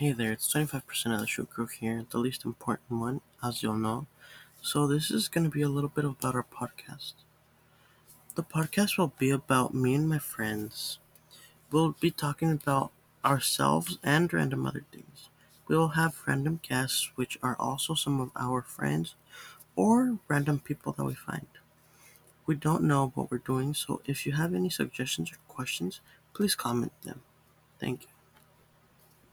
Hey there, it's 25% of the show crew here, the least important one, as you'll know. So, this is going to be a little bit about our podcast. The podcast will be about me and my friends. We'll be talking about ourselves and random other things. We will have random guests, which are also some of our friends or random people that we find. We don't know what we're doing, so if you have any suggestions or questions, please comment them. Thank you.